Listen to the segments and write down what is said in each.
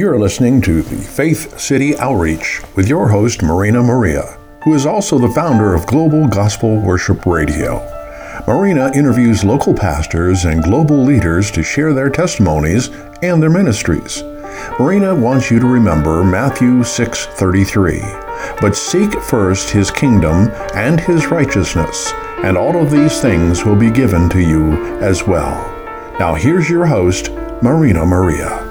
You're listening to the Faith City Outreach with your host, Marina Maria, who is also the founder of Global Gospel Worship Radio. Marina interviews local pastors and global leaders to share their testimonies and their ministries. Marina wants you to remember Matthew 6:33. But seek first his kingdom and his righteousness, and all of these things will be given to you as well. Now here's your host, Marina Maria.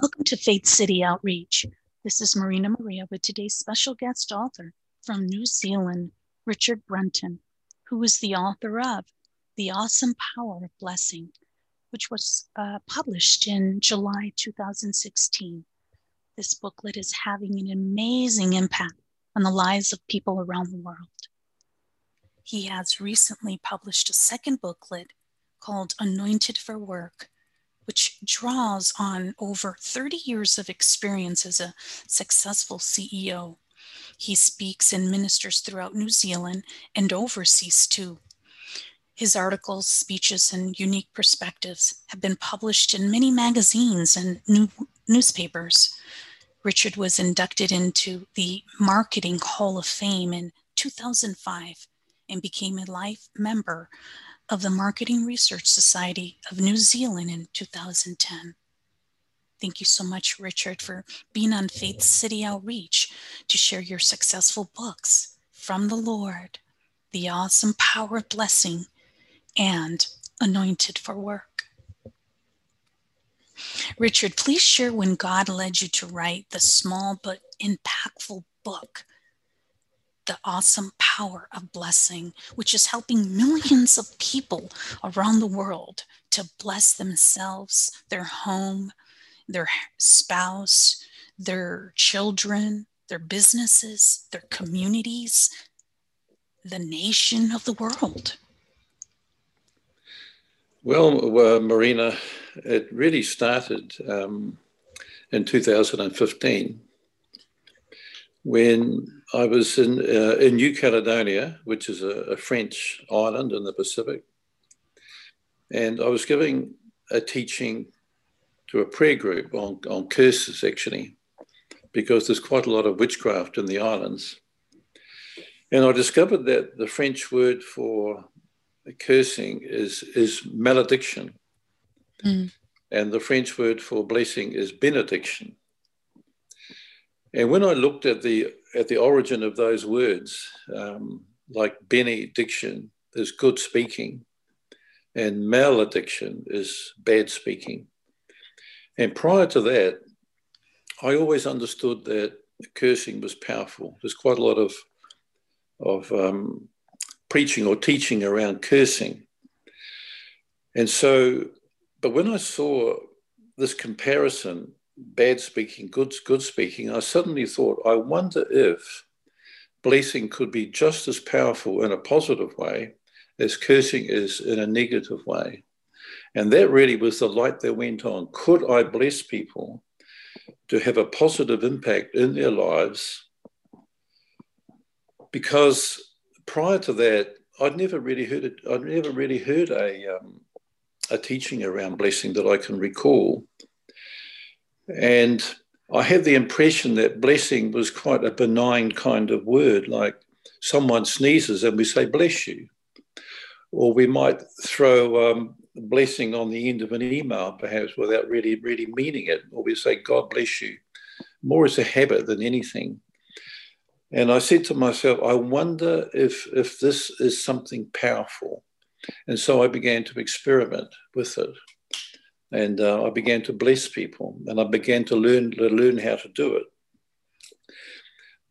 Welcome to Faith City Outreach. This is Marina Maria with today's special guest author from New Zealand, Richard Brunton, who is the author of The Awesome Power of Blessing, which was uh, published in July 2016. This booklet is having an amazing impact on the lives of people around the world. He has recently published a second booklet called Anointed for Work which draws on over 30 years of experience as a successful CEO. He speaks and ministers throughout New Zealand and overseas too. His articles, speeches, and unique perspectives have been published in many magazines and new newspapers. Richard was inducted into the Marketing Hall of Fame in 2005 and became a life member of the Marketing Research Society of New Zealand in 2010. Thank you so much, Richard, for being on Faith City Outreach to share your successful books from the Lord, The Awesome Power of Blessing, and Anointed for Work. Richard, please share when God led you to write the small but impactful book the awesome power of blessing, which is helping millions of people around the world to bless themselves, their home, their spouse, their children, their businesses, their communities, the nation of the world. Well, uh, Marina, it really started um, in 2015 when I was in, uh, in New Caledonia, which is a, a, French island in the Pacific. And I was giving a teaching to a prayer group on, on curses, actually, because there's quite a lot of witchcraft in the islands. And I discovered that the French word for cursing is, is malediction. Mm. And the French word for blessing is benediction. And when I looked at the at the origin of those words, um, like benediction is good speaking, and malediction is bad speaking. And prior to that, I always understood that cursing was powerful. There's quite a lot of of um, preaching or teaching around cursing, and so. But when I saw this comparison bad speaking, good, good speaking, I suddenly thought, I wonder if blessing could be just as powerful in a positive way as cursing is in a negative way. And that really was the light that went on. Could I bless people to have a positive impact in their lives? Because prior to that, I'd never really heard it. I'd never really heard a um, a teaching around blessing that I can recall. And I had the impression that blessing was quite a benign kind of word, like someone sneezes and we say, bless you. Or we might throw um, blessing on the end of an email, perhaps without really, really meaning it. Or we say, God bless you, more as a habit than anything. And I said to myself, I wonder if, if this is something powerful. And so I began to experiment with it and uh, I began to bless people, and I began to learn to learn how to do it.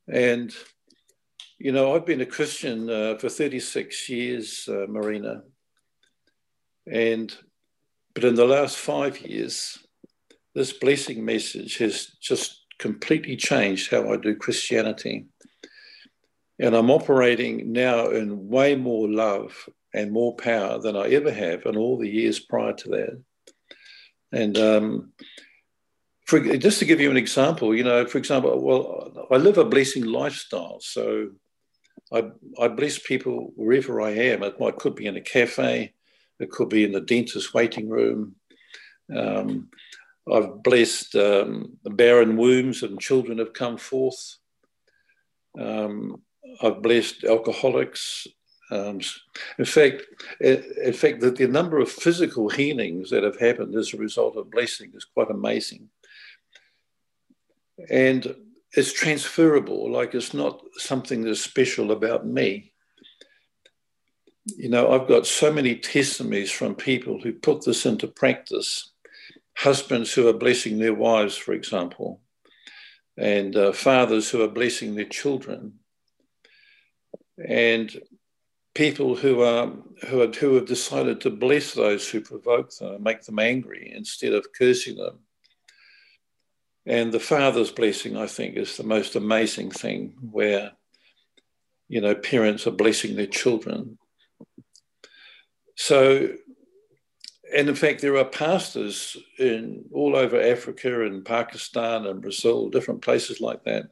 And you know, I've been a Christian uh, for 36 years, uh, Marina, and but in the last five years, this blessing message has just completely changed how I do Christianity. And I'm operating now in way more love and more power than I ever have in all the years prior to that. And um, for, just to give you an example, you know, for example, well, I live a blessing lifestyle. So I, I bless people wherever I am. It might, could be in a cafe, it could be in the dentist waiting room. Um, I've blessed um, barren wombs and children have come forth. Um, I've blessed alcoholics. Um, in fact, in fact, the, the number of physical healings that have happened as a result of blessing is quite amazing. And it's transferable, like it's not something that's special about me. You know, I've got so many testimonies from people who put this into practice. Husbands who are blessing their wives, for example, and uh, fathers who are blessing their children, and people who are who are who have decided to bless those who provoke them make them angry instead of cursing them and the father's blessing, I think, is the most amazing thing where, you know, parents are blessing their children. So, and in fact, there are pastors in all over Africa and Pakistan and Brazil, different places like that,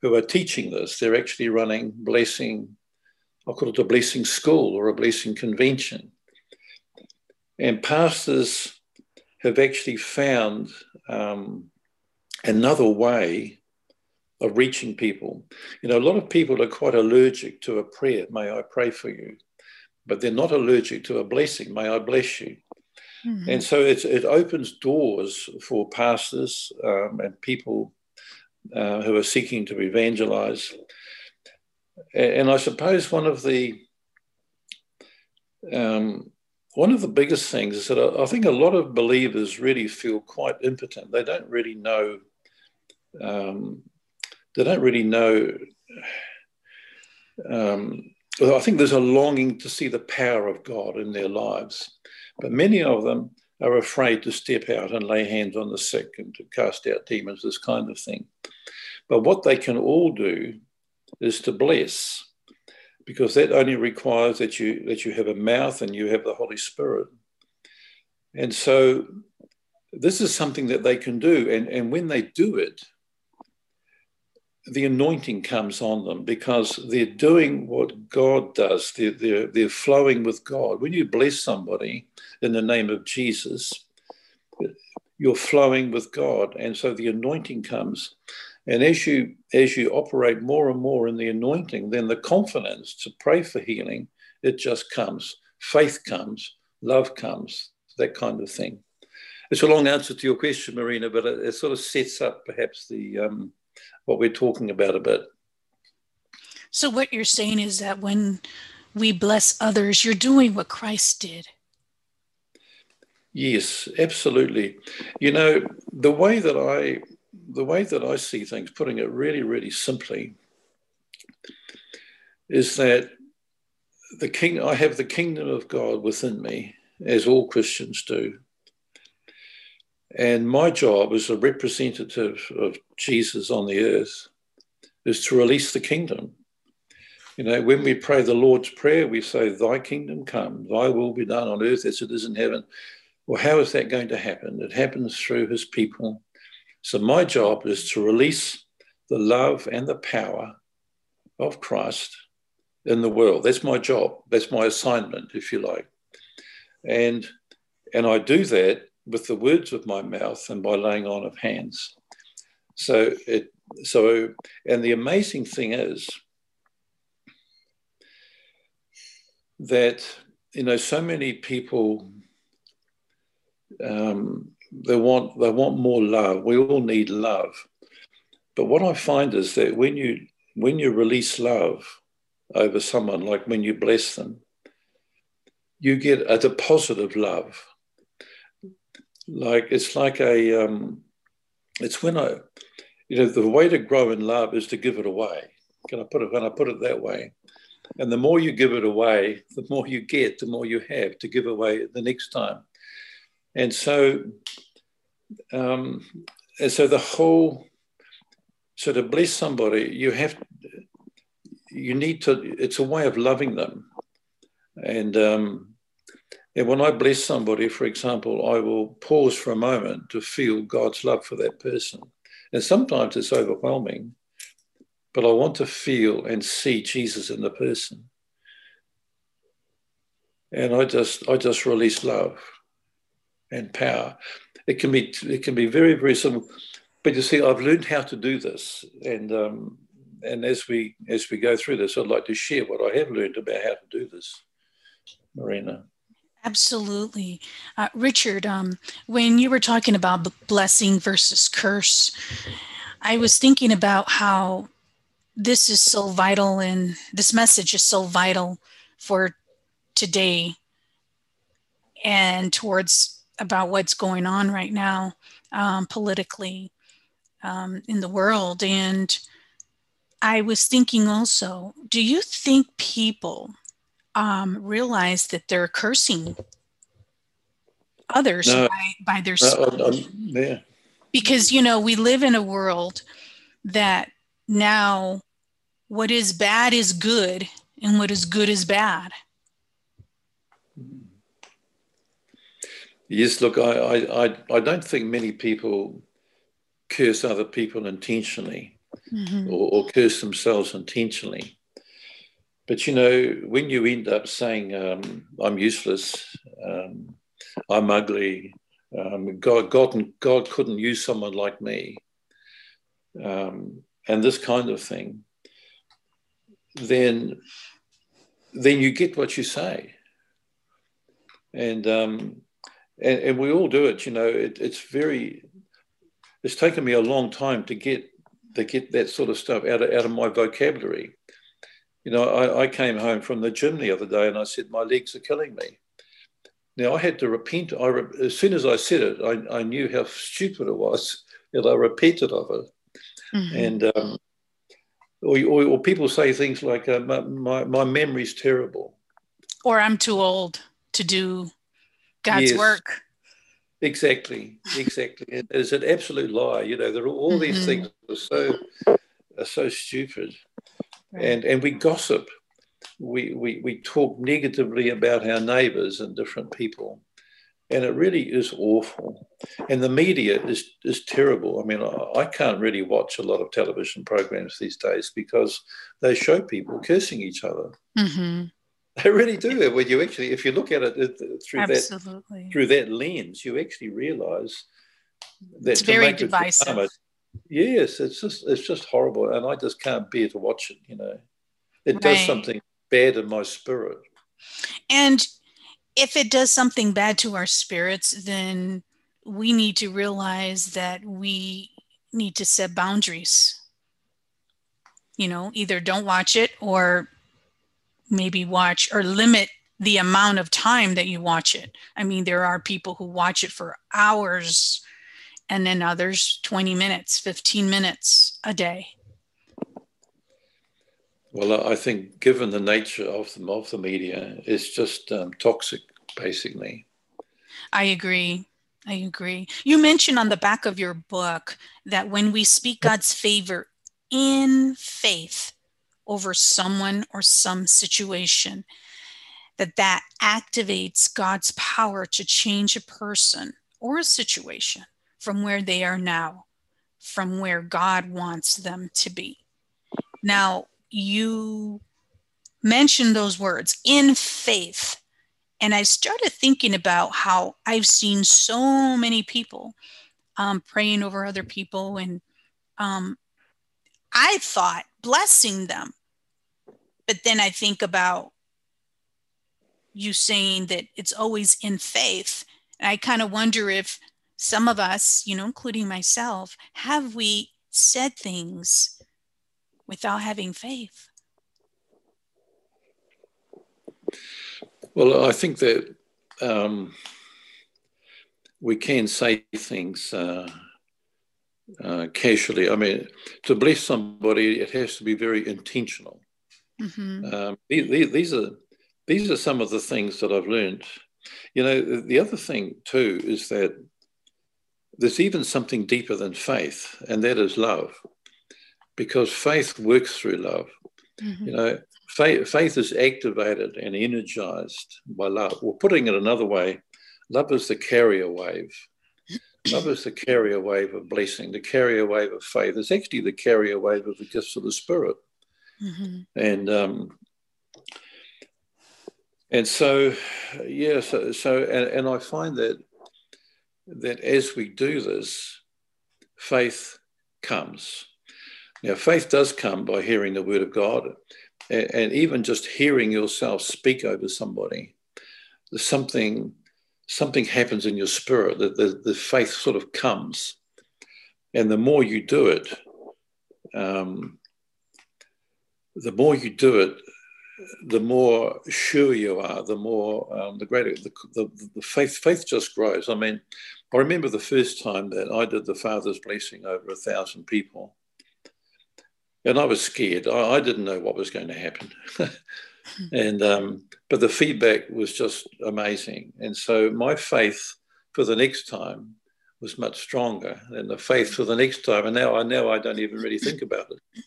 who are teaching this. They're actually running blessing, I call it a blessing school or a blessing convention. And pastors have actually found um, another way of reaching people. You know, a lot of people are quite allergic to a prayer, may I pray for you, but they're not allergic to a blessing, may I bless you. Mm-hmm. And so it, it opens doors for pastors um, and people uh, who are seeking to evangelize. And I suppose one of the um, one of the biggest things is that I think a lot of believers really feel quite impotent. They don't really know um, they don't really know. Um, I think there's a longing to see the power of God in their lives, but many of them are afraid to step out and lay hands on the sick and to cast out demons, this kind of thing. But what they can all do is to bless, because that only requires that you that you have a mouth and you have the Holy Spirit. And so this is something that they can do. And, and when they do it, the anointing comes on them because they're doing what God does. They're, they're, they're flowing with God. When you bless somebody in the name of Jesus, you're flowing with God. And so the anointing comes. And as you as you operate more and more in the anointing, then the confidence to pray for healing, it just comes. Faith comes, love comes, that kind of thing. It's a long answer to your question, Marina, but it, it sort of sets up perhaps the um, what we're talking about a bit. So, what you're saying is that when we bless others, you're doing what Christ did. Yes, absolutely. You know, the way that I the way that I see things, putting it really, really simply, is that the king I have the kingdom of God within me, as all Christians do. And my job as a representative of Jesus on the earth is to release the kingdom. You know, when we pray the Lord's Prayer, we say, Thy kingdom come, thy will be done on earth as it is in heaven. Well, how is that going to happen? It happens through his people. So, my job is to release the love and the power of Christ in the world. That's my job. That's my assignment, if you like. And and I do that with the words of my mouth and by laying on of hands. So it so and the amazing thing is that you know so many people um, they want they want more love. We all need love, but what I find is that when you when you release love over someone, like when you bless them, you get a deposit of love like it's like a um, it's when I you know the way to grow in love is to give it away. Can I put it when I put it that way? And the more you give it away, the more you get, the more you have to give away the next time. And so, um, and so the whole, so to bless somebody, you have, you need to. It's a way of loving them, and um, and when I bless somebody, for example, I will pause for a moment to feel God's love for that person. And sometimes it's overwhelming, but I want to feel and see Jesus in the person. And I just I just release love and power. it can be it can be very very simple. But you see, I've learned how to do this, and um, and as we as we go through this, I'd like to share what I have learned about how to do this, Marina. Absolutely. Uh, Richard, um, when you were talking about blessing versus curse, I was thinking about how this is so vital and this message is so vital for today and towards about what's going on right now um, politically um, in the world. And I was thinking also, do you think people um, realize that they're cursing others no, by, by their no, yeah. Because, you know, we live in a world that now what is bad is good and what is good is bad. Yes, look, I, I, I don't think many people curse other people intentionally mm-hmm. or, or curse themselves intentionally. But you know, when you end up saying, um, I'm useless, um, I'm ugly, um, God, God, God couldn't use someone like me, um, and this kind of thing, then, then you get what you say. And, um, and, and we all do it, you know, it, it's very, it's taken me a long time to get, to get that sort of stuff out of, out of my vocabulary you know, I, I, came home from the gym the other day and I said, my legs are killing me. Now I had to repent. I re- as soon as I said it, I, I, knew how stupid it was, and I repented of it. Mm-hmm. And um, or, or, or, people say things like, uh, my, my, my memory's terrible. Or I'm too old to do God's yes, work. Exactly, exactly. it is an absolute lie. You know, there are all mm-hmm. these things are so are so stupid and and we gossip. We, we we talk negatively about our neighbours and different people, and it really is awful. And the media is is terrible. I mean, I, I can't really watch a lot of television programs these days because they show people cursing each other. Mm-hmm. They really do. When you actually, if you look at it through Absolutely. that through that lens, you actually realise that it's very divisive. Yes, it's just it's just horrible, and I just can't bear to watch it. You know, it right. does something bad in my spirit. And if it does something bad to our spirits, then we need to realize that we need to set boundaries. You know, either don't watch it or maybe watch or limit the amount of time that you watch it. I mean, there are people who watch it for hours and then others 20 minutes, 15 minutes a day. Well, I think given the nature of the, of the media, it's just um, toxic, basically. I agree. I agree. You mentioned on the back of your book that when we speak God's favor in faith over someone or some situation, that that activates God's power to change a person or a situation from where they are now, from where God wants them to be. Now, you mentioned those words in faith. And I started thinking about how I've seen so many people um, praying over other people. And um, I thought blessing them. But then I think about you saying that it's always in faith. And I kind of wonder if some of us, you know, including myself, have we said things without having faith? Well, I think that um, we can say things uh, uh, casually. I mean, to bless somebody, it has to be very intentional. Mm-hmm. Um, these, these, are these are some of the things that I've learned. You know, the other thing too is that there's even something deeper than faith, and that is love, because faith works through love. Mm-hmm. You know, faith, faith is activated and energized by love. Or putting it another way, love is the carrier wave. Love is the carrier wave of blessing, the carrier wave of faith. It's actually the carrier wave of the gifts of the Spirit. Mm-hmm. And um, and so, yeah, so, so and, and I find that that as we do this, faith comes. Now, faith does come by hearing the word of God, and, even just hearing yourself speak over somebody. Something, something happens in your spirit that the, the faith sort of comes, and the more you do it, um, the more you do it, the more sure you are, the more um, the greater the, the, the, faith faith just grows. I mean, I remember the first time that I did the Father's blessing over a thousand people, and I was scared. I, I didn't know what was going to happen, and um, but the feedback was just amazing, and so my faith for the next time was much stronger than the faith for the next time. And now I now I don't even really think about it.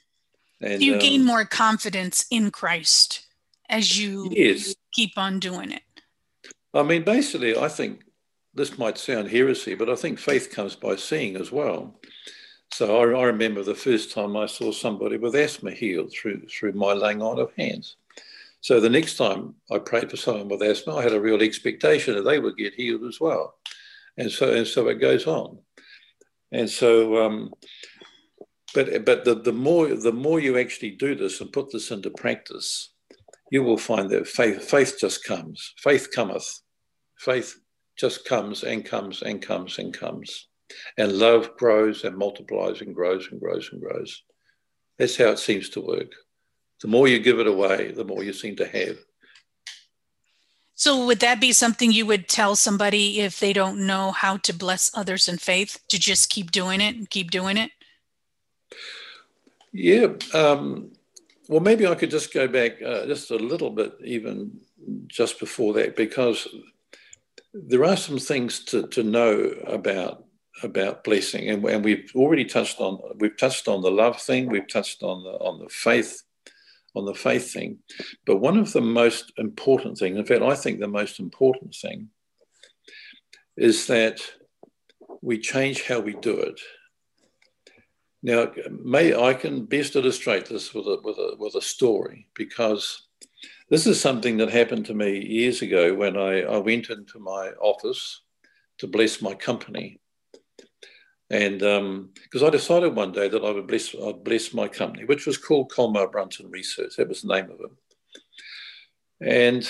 And, you gain um, more confidence in Christ as you yes. keep on doing it. I mean, basically, I think this might sound heresy, but I think faith comes by seeing as well. So I, I remember the first time I saw somebody with asthma healed through through my laying on of hands. So the next time I prayed for someone with asthma, I had a real expectation that they would get healed as well and so and so it goes on. And so, um, but but the, the more the more you actually do this and put this into practice, you will find that faith faith just comes. Faith cometh. Faith just comes and comes and comes and comes. And love grows and multiplies and grows and grows and grows. That's how it seems to work. The more you give it away, the more you seem to have. So would that be something you would tell somebody if they don't know how to bless others in faith to just keep doing it and keep doing it? Yeah. Um, well, maybe I could just go back uh, just a little bit, even just before that, because there are some things to, to know about about blessing, and, and we've already touched on we've touched on the love thing, we've touched on the on the faith on the faith thing. But one of the most important things, in fact, I think the most important thing, is that we change how we do it. Now, may I can best illustrate this with a, with a, with a story because this is something that happened to me years ago when I, I went into my office to bless my company. And because um, I decided one day that I would bless, I'd bless my company, which was called Colmar Brunton Research. That was the name of it. And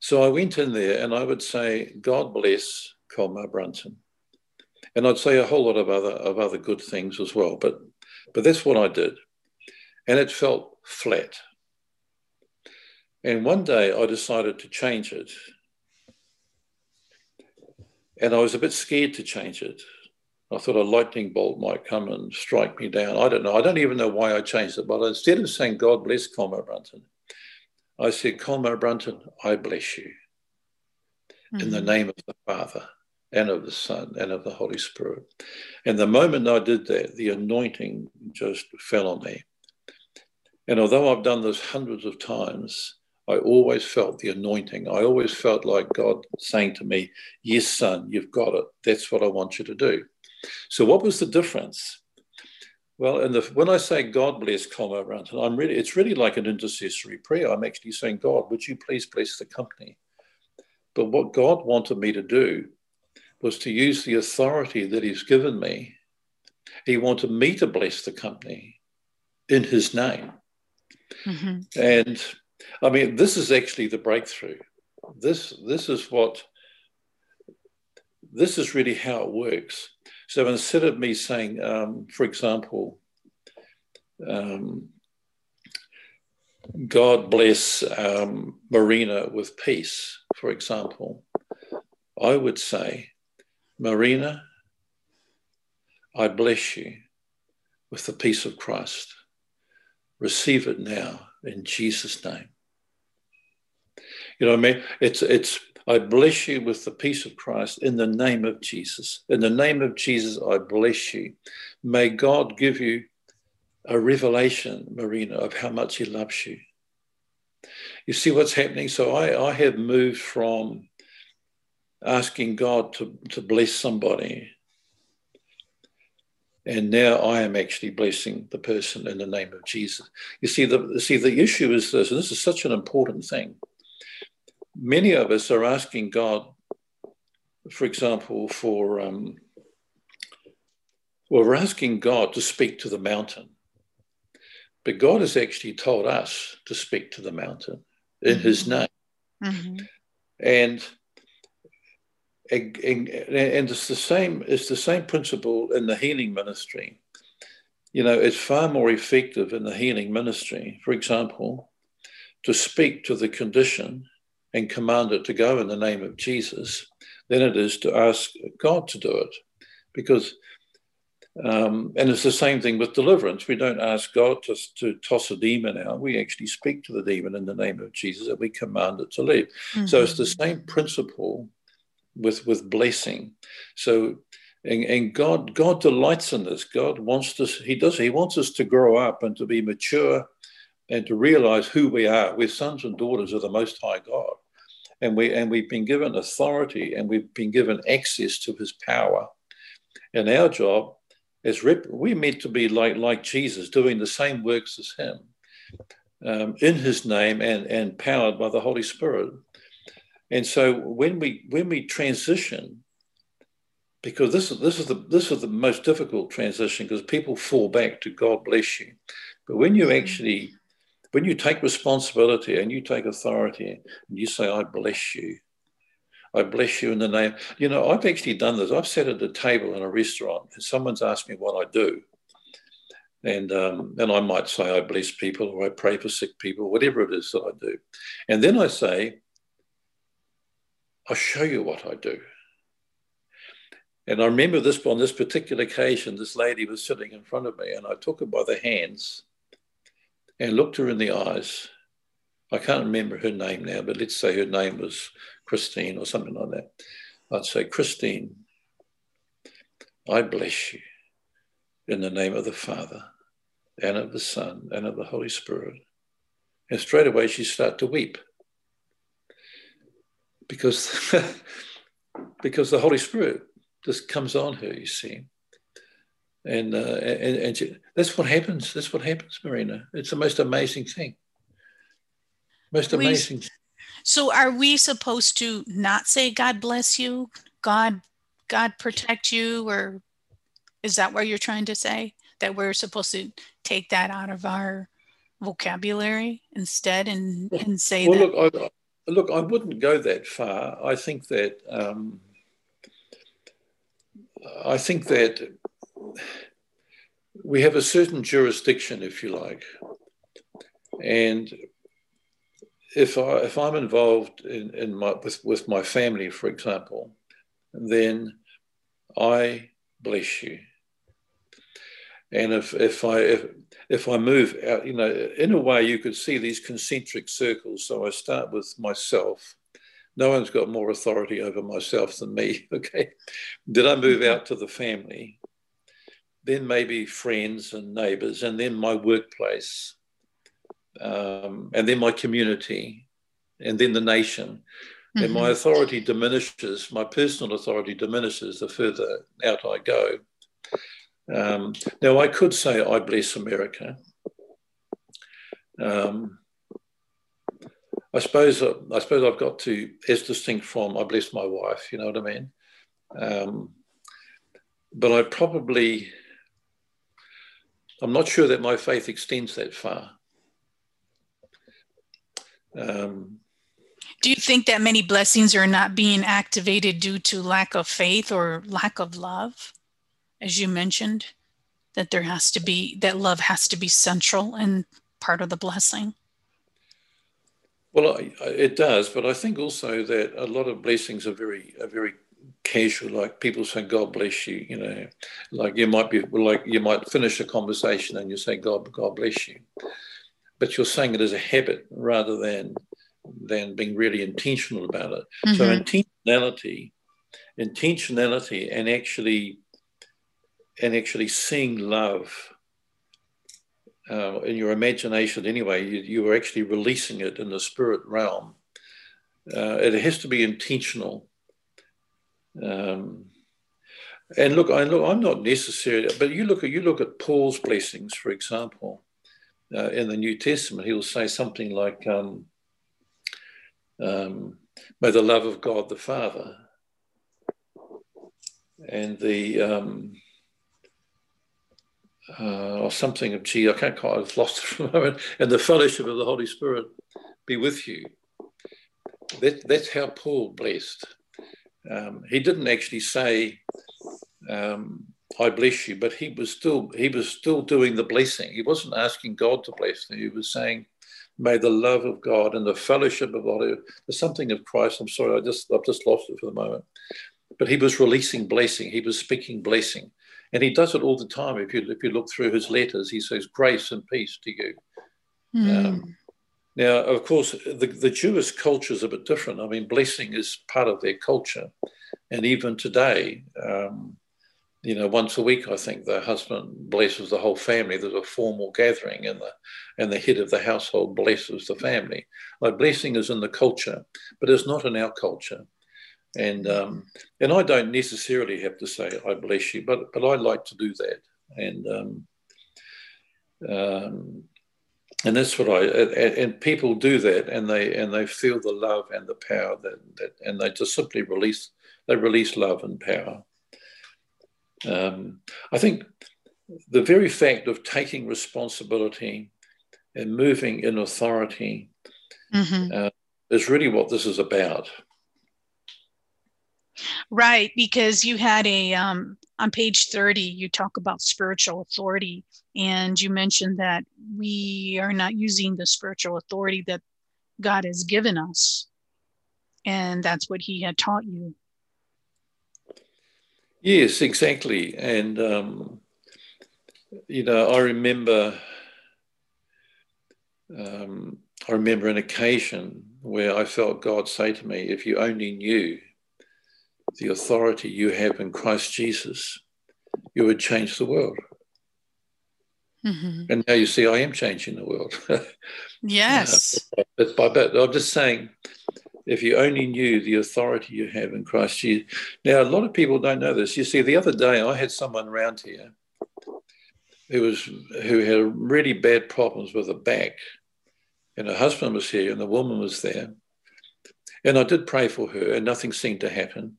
so I went in there and I would say, God bless Colmar Brunton. And I'd say a whole lot of other, of other good things as well. But, but that's what I did. And it felt flat. And one day I decided to change it. And I was a bit scared to change it I thought a lightning bolt might come and strike me down. I don't know. I don't even know why I changed it. But instead of saying, God bless Colmar Brunton, I said, Colmar Brunton, I bless you. Mm-hmm. In the mm-hmm. name of the Father and of the Son and of the Holy Spirit. And the moment I did that, the anointing just fell on me. And although I've done this hundreds of times, I always felt the anointing. I always felt like God saying to me, Yes, son, you've got it. That's what I want you to do. So, what was the difference? Well, and when I say God bless Brunton, I'm really it's really like an intercessory prayer. I'm actually saying, God, would you please bless the company? But what God wanted me to do was to use the authority that He's given me. He wanted me to bless the company in His name. Mm-hmm. And I mean, this is actually the breakthrough. This this is what this is really how it works. So instead of me saying, um, for example, um, God bless um, Marina with peace, for example, I would say, Marina, I bless you with the peace of Christ. Receive it now in Jesus' name. You know what I mean? It's it's I bless you with the peace of Christ in the name of Jesus. In the name of Jesus, I bless you. May God give you a revelation, Marina, of how much He loves you. You see what's happening? So I, I have moved from asking God to, to bless somebody. And now I am actually blessing the person in the name of Jesus. You see, the see the issue is this, and this is such an important thing many of us are asking God for example, for um, well, we're asking God to speak to the mountain, but God has actually told us to speak to the mountain in mm-hmm. His name, mm-hmm. and, and and it's the same. It's the same principle in the healing ministry. You know, it's far more effective in the healing ministry, for example, to speak to the condition and command it to go in the name of Jesus than it is to ask God to do it. Because, um, and it's the same thing with deliverance. We don't ask God to, to toss a demon out. We actually speak to the demon in the name of Jesus and we command it to leave. Mm-hmm. So it's the same principle with, with blessing. So, and, and God, God delights in this. God wants us, He does, He wants us to grow up and to be mature and to realize who we are. We're sons and daughters of the Most High God and we and we've been given authority and we've been given access to his power and our job is rep- we're meant to be like like jesus doing the same works as him um, in his name and and powered by the holy spirit and so when we when we transition because this is this is the this is the most difficult transition because people fall back to god bless you but when you actually when you take responsibility and you take authority and you say, I bless you, I bless you in the name. You know, I've actually done this. I've sat at a table in a restaurant and someone's asked me what I do. And, um, and I might say I bless people or I pray for sick people, whatever it is that I do. And then I say, I'll show you what I do. And I remember this on this particular occasion, this lady was sitting in front of me, and I took her by the hands and looked her in the eyes. I can't remember her name now, but let's say her name was Christine or something like that. I'd say, Christine, I bless you in the name of the Father and of the Son and of the Holy Spirit. And straight away she started to weep because, because the Holy Spirit just comes on her, you see and uh, and, and she, that's what happens. That's what happens, Marina. It's the most amazing thing. Most amazing. We, so, are we supposed to not say "God bless you," "God, God protect you," or is that what you're trying to say? That we're supposed to take that out of our vocabulary instead, and and say well, that. Look, I, look, I wouldn't go that far. I think that. Um, I think that we have a certain jurisdiction, if you like, and if I if I'm involved in, in my with, with my family, for example, then I bless you. And if if I if, if I move out, you know, in a way you could see these concentric circles. So I start with myself. No one's got more authority over myself than me. Okay. Did I move out to the family? then maybe friends and neighbors, and then my workplace, um, and then my community, and then the nation. Mm-hmm. And my mm-hmm. authority diminishes, my personal authority diminishes the further out I go. Um, now, I could say, I bless America. Um, I suppose I suppose I've got to, as distinct from I bless my wife. You know what I mean? Um, but I probably I'm not sure that my faith extends that far. Um, do you think that many blessings are not being activated due to lack of faith or lack of love? As you mentioned, that there has to be, that love has to be central and part of the blessing. Well, it does, but I think also that a lot of blessings are very, are very casual, like people say, God bless you, you know, like you might be like you might finish a conversation and you say, God, God bless you. But you're saying it as a habit rather than than being really intentional about it. Mm-hmm. So intentionality, intentionality and actually and actually seeing love uh, in your imagination anyway, you, you are actually releasing it in the spirit realm. Uh, it has to be intentional um, and look, I look, I'm not necessarily, but you look at you look at Paul's blessings, for example, uh, in the New Testament. He'll say something like, um, um, "May the love of God the Father and the um, uh, or something of gee, I can't quite. I've lost it for a moment. And the fellowship of the Holy Spirit be with you. That, that's how Paul blessed. Um, he didn't actually say, um, "I bless you," but he was still he was still doing the blessing. He wasn't asking God to bless him. He was saying, "May the love of God and the fellowship of God." There's something of Christ. I'm sorry, I just I've just lost it for the moment. But he was releasing blessing. He was speaking blessing, and he does it all the time. If you if you look through his letters, he says, "Grace and peace to you." Mm. Um, now, of course, the, the Jewish culture is a bit different. I mean, blessing is part of their culture. And even today, um, you know, once a week, I think the husband blesses the whole family. There's a formal gathering, and the and the head of the household blesses the family. Like blessing is in the culture, but it's not in our culture. And um, and I don't necessarily have to say I bless you, but but I like to do that. And um, um, and that's what I and people do that, and they and they feel the love and the power that, that and they just simply release they release love and power. Um, I think the very fact of taking responsibility and moving in authority mm-hmm. uh, is really what this is about. Right, because you had a um, on page 30, you talk about spiritual authority, and you mentioned that we are not using the spiritual authority that God has given us. And that's what He had taught you. Yes, exactly. And, um, you know, I remember. Um, I remember an occasion where I felt God say to me, If you only knew the authority you have in Christ Jesus, you would change the world. Mm-hmm. And now you see, I am changing the world. yes. Uh, but by bit, I'm just saying, if you only knew the authority you have in Christ Jesus. Now, a lot of people don't know this. You see, the other day I had someone around here who was who had really bad problems with her back, and her husband was here, and the woman was there, and I did pray for her, and nothing seemed to happen.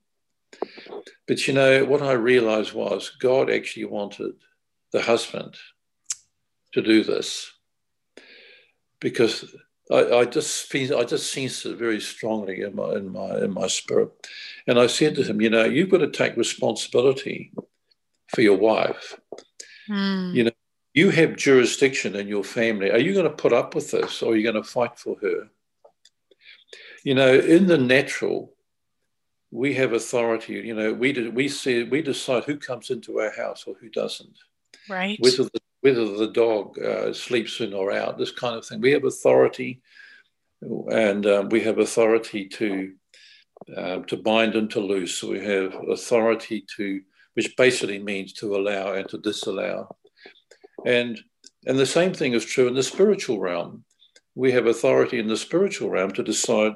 But you know, what I realized was God actually wanted the husband to do this because I, I just feel I just sensed it very strongly in my in my in my spirit. And I said to him, you know, you've got to take responsibility for your wife. Mm. You know, you have jurisdiction in your family. Are you going to put up with this or are you going to fight for her? You know, in the natural, we have authority. You know, we we see we decide who comes into our house or who doesn't. Right. Whether the, whether the dog uh, sleeps in or out, this kind of thing. We have authority, and um, we have authority to uh, to bind and to loose. So we have authority to, which basically means to allow and to disallow. And and the same thing is true in the spiritual realm. We have authority in the spiritual realm to decide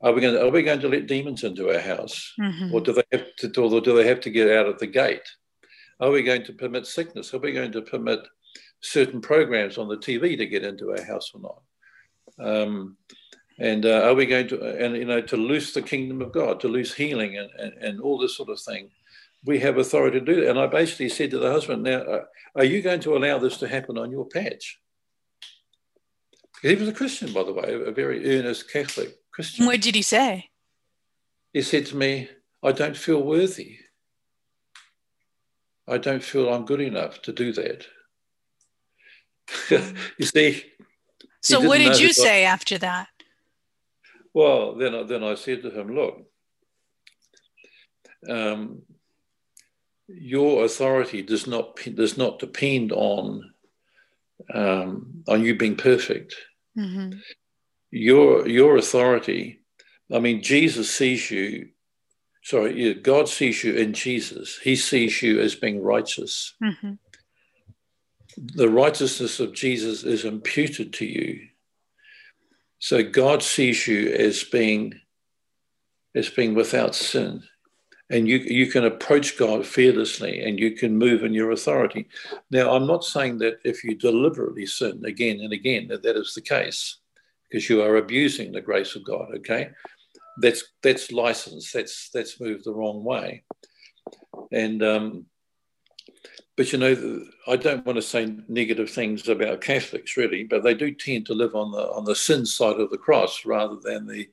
are we going to, are we going to let demons into our house, mm-hmm. or do they have to, or do they have to get out of the gate? Are we going to permit sickness? Are we going to permit certain programs on the TV to get into our house or not? Um, and uh, are we going to, and you know, to loose the kingdom of God, to loose healing and, and, and all this sort of thing? We have authority to do that. And I basically said to the husband, now, uh, are you going to allow this to happen on your patch? He was a Christian, by the way, a very earnest Catholic. Christian. What did he say? He said to me, I don't feel worthy. I don't feel I'm good enough to do that. you see. So, what did you say I, after that? Well, then, I, then I said to him, Look, um, your authority does not does not depend on um, on you being perfect. Mm-hmm your your authority. I mean jesus sees you. Sorry god sees you in jesus. He sees you as being righteous. Mm-hmm. the righteousness of jesus is imputed to you. So god sees you as being as being without sin. And you you can approach god fearlessly and you can move in your authority. Now i'm not saying that if you deliberately sin again and again that that is the case because you are abusing the grace of God. Okay, that's that's license. That's that's moved the wrong way. And um, but you know, I don't want to say negative things about Catholics really, but they do tend to live on the on the sin side of the cross rather than the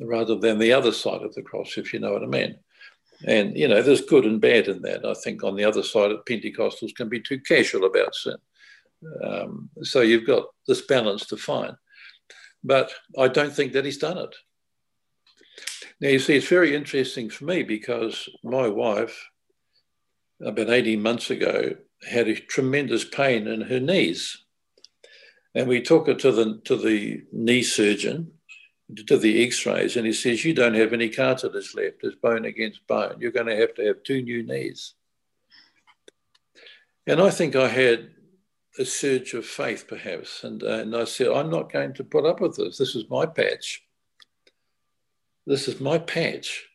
rather than the other side of the cross, if you know what I mean. And you know, there's good and bad in that. I think on the other side, Pentecostals can be too casual about sin. Um, so you've got this balance to find. But I don't think that he's done it. Now, you see, it's very interesting for me because my wife, about 18 months ago, had a tremendous pain in her knees. And we took her to the, to the knee surgeon, to the x rays, and he says, You don't have any cartilage left. It's bone against bone. You're going to have to have two new knees. And I think I had a surge of faith, perhaps. And, uh, and I said, I'm not going to put up with this. This is my patch. This is my patch.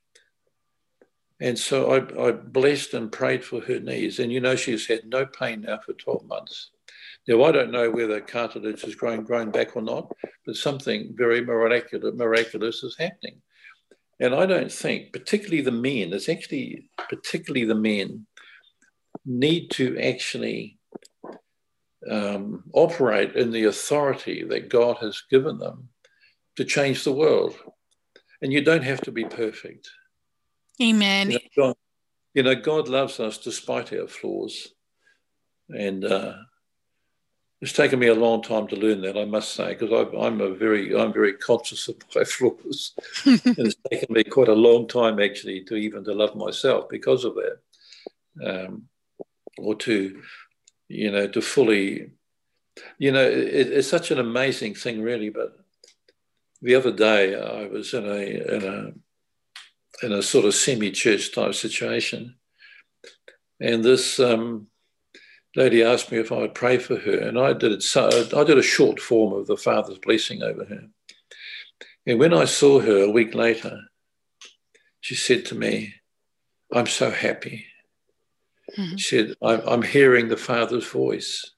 And so I, I blessed and prayed for her knees. And you know, she's had no pain now for 12 months. Now, I don't know whether cartilage has grown, grown back or not, but something very miraculous, miraculous is happening. And I don't think, particularly the men, it's actually particularly the men, need to actually um, operate in the authority that God has given them to change the world. And you don't have to be perfect. Amen. You know, God, you know, God loves us despite our flaws. And uh, it's taken me a long time to learn that, I must say, because I'm a very, I'm very conscious of my flaws. and it's taken me quite a long time, actually, to even to love myself because of that, um, or to you know, to fully, you know, it, it's such an amazing thing, really. But the other day, I was in a in a in a sort of semi-church type situation, and this um, lady asked me if I would pray for her, and I did. So I did a short form of the Father's blessing over her. And when I saw her a week later, she said to me, "I'm so happy." Mm-hmm. She said, I'm hearing the Father's voice.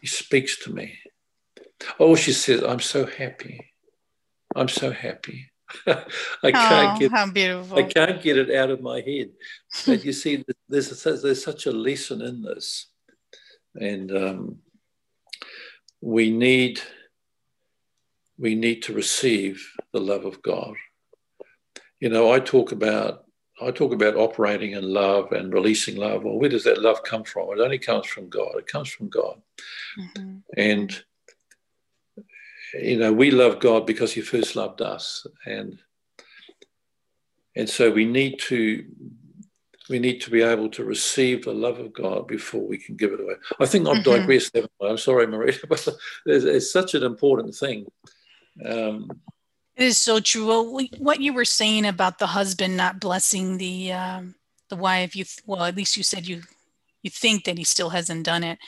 He speaks to me. Oh, she said, I'm so happy. I'm so happy. I can't oh, get how beautiful. I can't get it out of my head. But you see, there's there's such a lesson in this, and um, we need we need to receive the love of God. You know, I talk about I talk about operating in love and releasing love. Well, where does that love come from? It only comes from God. It comes from God. Mm-hmm. And, you know, we love God because He first loved us. And, and so we need to we need to be able to receive the love of God before we can give it away. I think I've mm-hmm. digressed. I'm sorry, Maria, but it's, it's, such an important thing. Um, it is so true. Well, what you were saying about the husband not blessing the um, the wife, you well, at least you said you you think that he still hasn't done it.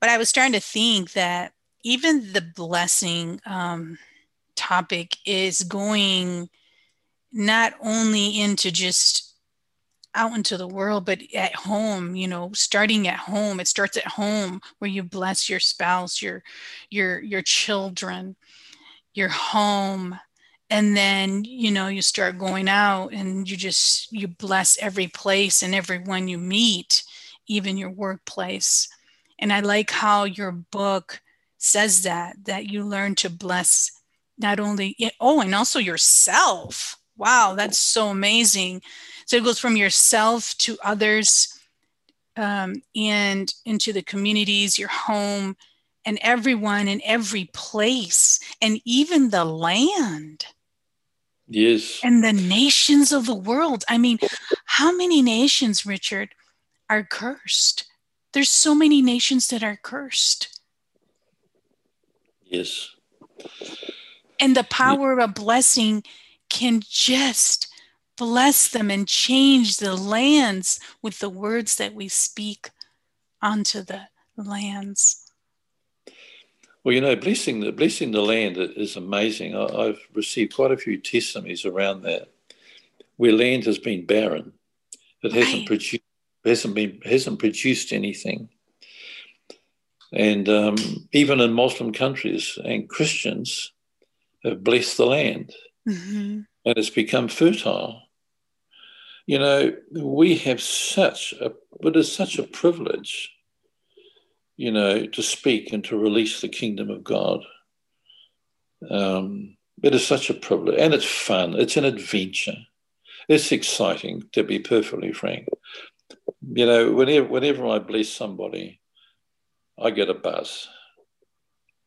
But I was starting to think that even the blessing um, topic is going not only into just out into the world, but at home, you know, starting at home. It starts at home where you bless your spouse, your your your children your home and then you know you start going out and you just you bless every place and everyone you meet even your workplace. And i like how your book says that that you learn to bless not only oh and also yourself. Wow that's so amazing. So it goes from yourself to others um, and into the communities your home and everyone in every place and even the land. Yes. And the nations of the world. I mean, how many nations, Richard, are cursed? There's so many nations that are cursed. Yes. And the power of a blessing can just bless them and change the lands with the words that we speak onto the lands. Well, you know, blessing the blessing the land is amazing. I, have received quite a few testimonies around that, where land has been barren, it hasn't right. produced hasn't been hasn't produced anything, and um, even in Muslim countries and Christians have blessed the land, mm-hmm. and it's become fertile. You know, we have such a, but it is such a privilege, you know, to speak and to release the kingdom of God. Um, it is such a privilege and it's fun. It's an adventure. It's exciting, to be perfectly frank. You know, whenever, whenever I bless somebody, I get a buzz.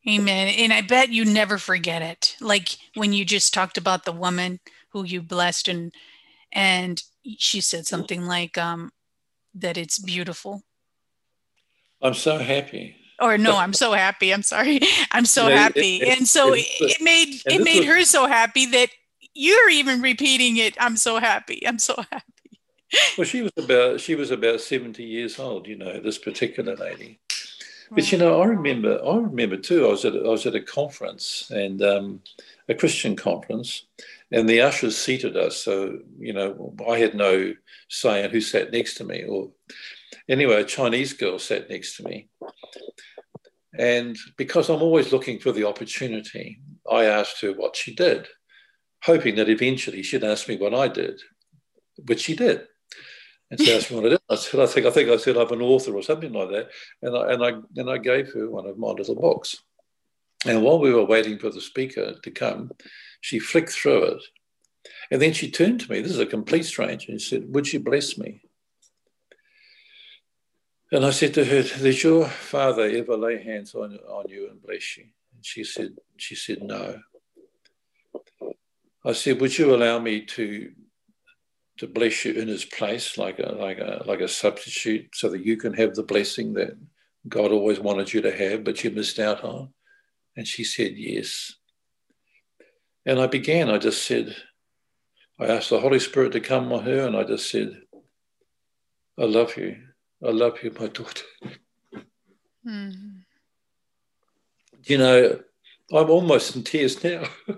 Amen. And I bet you never forget it. Like when you just talked about the woman who you blessed and and she said something like um that it's beautiful. I'm so happy. Or no, I'm so happy. I'm sorry. I'm so happy. It, it, and so it, it made it made was, her so happy that you're even repeating it. I'm so happy. I'm so happy. Well, she was about she was about 70 years old, you know, this particular lady. But you know, I remember, I remember too. I was at I was at a conference and um, a Christian conference, and the ushers seated us. So you know, I had no say in who sat next to me. Or anyway, a Chinese girl sat next to me, and because I'm always looking for the opportunity, I asked her what she did, hoping that eventually she'd ask me what I did, which she did. And she asked me what it is. I said, I think, I think I said I'm an author or something like that. And I, and I, and I gave her one of my little books. And while we were waiting for the speaker to come, she flicked through it. And then she turned to me, this is a complete stranger, and she said, Would you bless me? And I said to her, Did your father ever lay hands on, on you and bless you? And she said, she said, No. I said, Would you allow me to to bless you in his place, like a like a like a substitute, so that you can have the blessing that God always wanted you to have, but you missed out on? And she said, Yes. And I began, I just said, I asked the Holy Spirit to come on her, and I just said, I love you. I love you, my daughter. Mm. You know, I'm almost in tears now.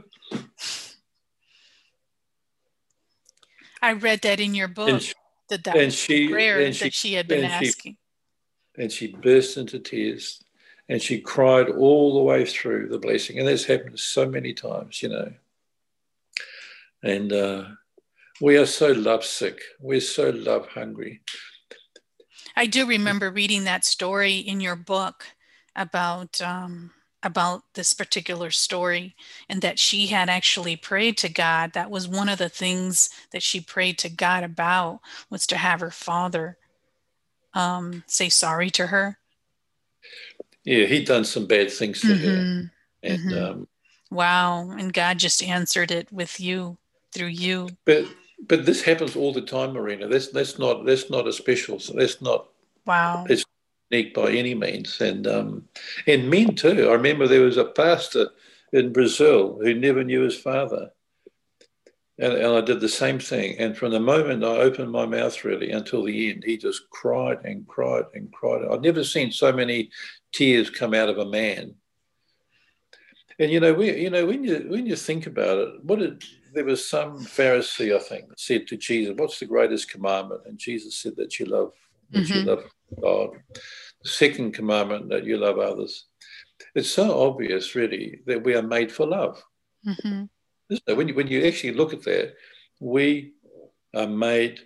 I read that in your book. And she, that that and she, prayer and she, that she had been and asking. She, and she burst into tears and she cried all the way through the blessing. And that's happened so many times, you know. And uh, we are so lovesick. We're so love hungry. I do remember reading that story in your book about um, about this particular story and that she had actually prayed to God. That was one of the things that she prayed to God about was to have her father um, say sorry to her. Yeah, he'd done some bad things to mm-hmm. her. And mm-hmm. um, wow, and God just answered it with you through you. But but this happens all the time, Marina. That's that's not that's not a special. That's not. Wow. It's unique by any means. And um, and men too. I remember there was a pastor in Brazil who never knew his father. And, and I did the same thing. And from the moment I opened my mouth really until the end, he just cried and cried and cried. I've never seen so many tears come out of a man. And you know, we, you know, when you when you think about it, what did there was some Pharisee, I think, said to Jesus, "What's the greatest commandment?" And Jesus said that you love that mm-hmm. you love God. The second commandment that you love others. It's so obvious, really, that we are made for love. Mm-hmm. When you when you actually look at that, we are made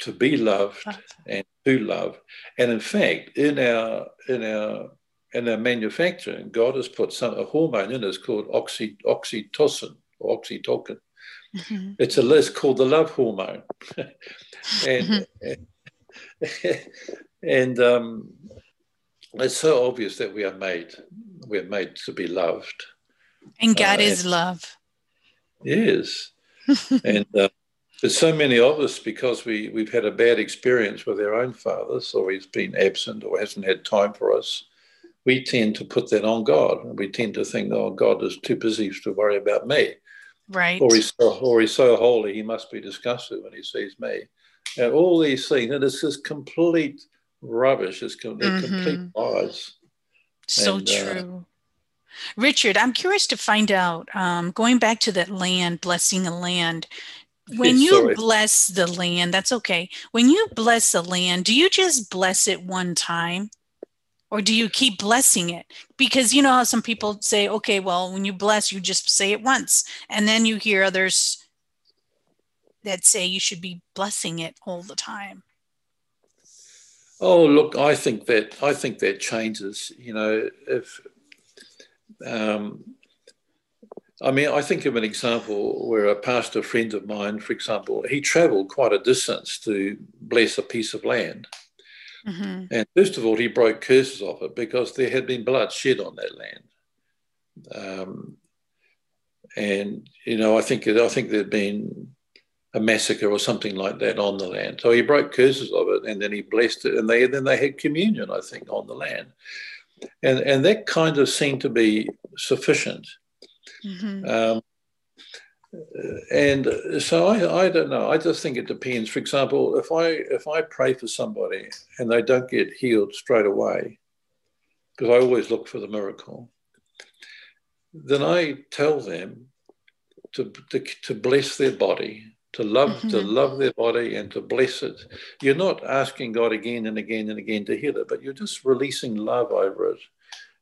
to be loved and to love. And in fact, in our in our in our manufacturing, God has put some a hormone in us called oxy, oxytocin or oxytocin. Mm-hmm. It's a list called the love hormone, and, mm-hmm. and um, it's so obvious that we are made we're made to be loved. And god uh, is and, love. Yes. And uh, there's so many of us because we we've had a bad experience with our own fathers or he's been absent or hasn't had time for us. We tend to put that on god. And we tend to think oh god is too busy to worry about me. Right. Or he's so, or he's so holy he must be disgusted when he sees me and all these things, and it's just complete rubbish. It's mm-hmm. complete lies. So and, uh, true. Uh, Richard, I'm curious to find out, um, going back to that land, blessing a land, when you sorry. bless the land, that's okay. When you bless a land, do you just bless it one time? Or do you keep blessing it? Because you know how some people say, okay, well, when you bless, you just say it once. And then you hear others that say you should be blessing it all the time? Oh, look, I think that I think that changes. You know, if um, I mean, I think of an example where a pastor friend of mine, for example, he travelled quite a distance to bless a piece of land. Mm-hmm. And first of all, he broke curses off it because there had been blood shed on that land. Um, and you know, I think I think there'd been a massacre or something like that on the land. So he broke curses of it, and then he blessed it, and they then they had communion, I think, on the land, and and that kind of seemed to be sufficient. Mm-hmm. Um, and so I, I don't know. I just think it depends. For example, if I if I pray for somebody and they don't get healed straight away, because I always look for the miracle, then I tell them to, to, to bless their body to love mm-hmm. to love their body and to bless it you're not asking god again and again and again to heal it but you're just releasing love over it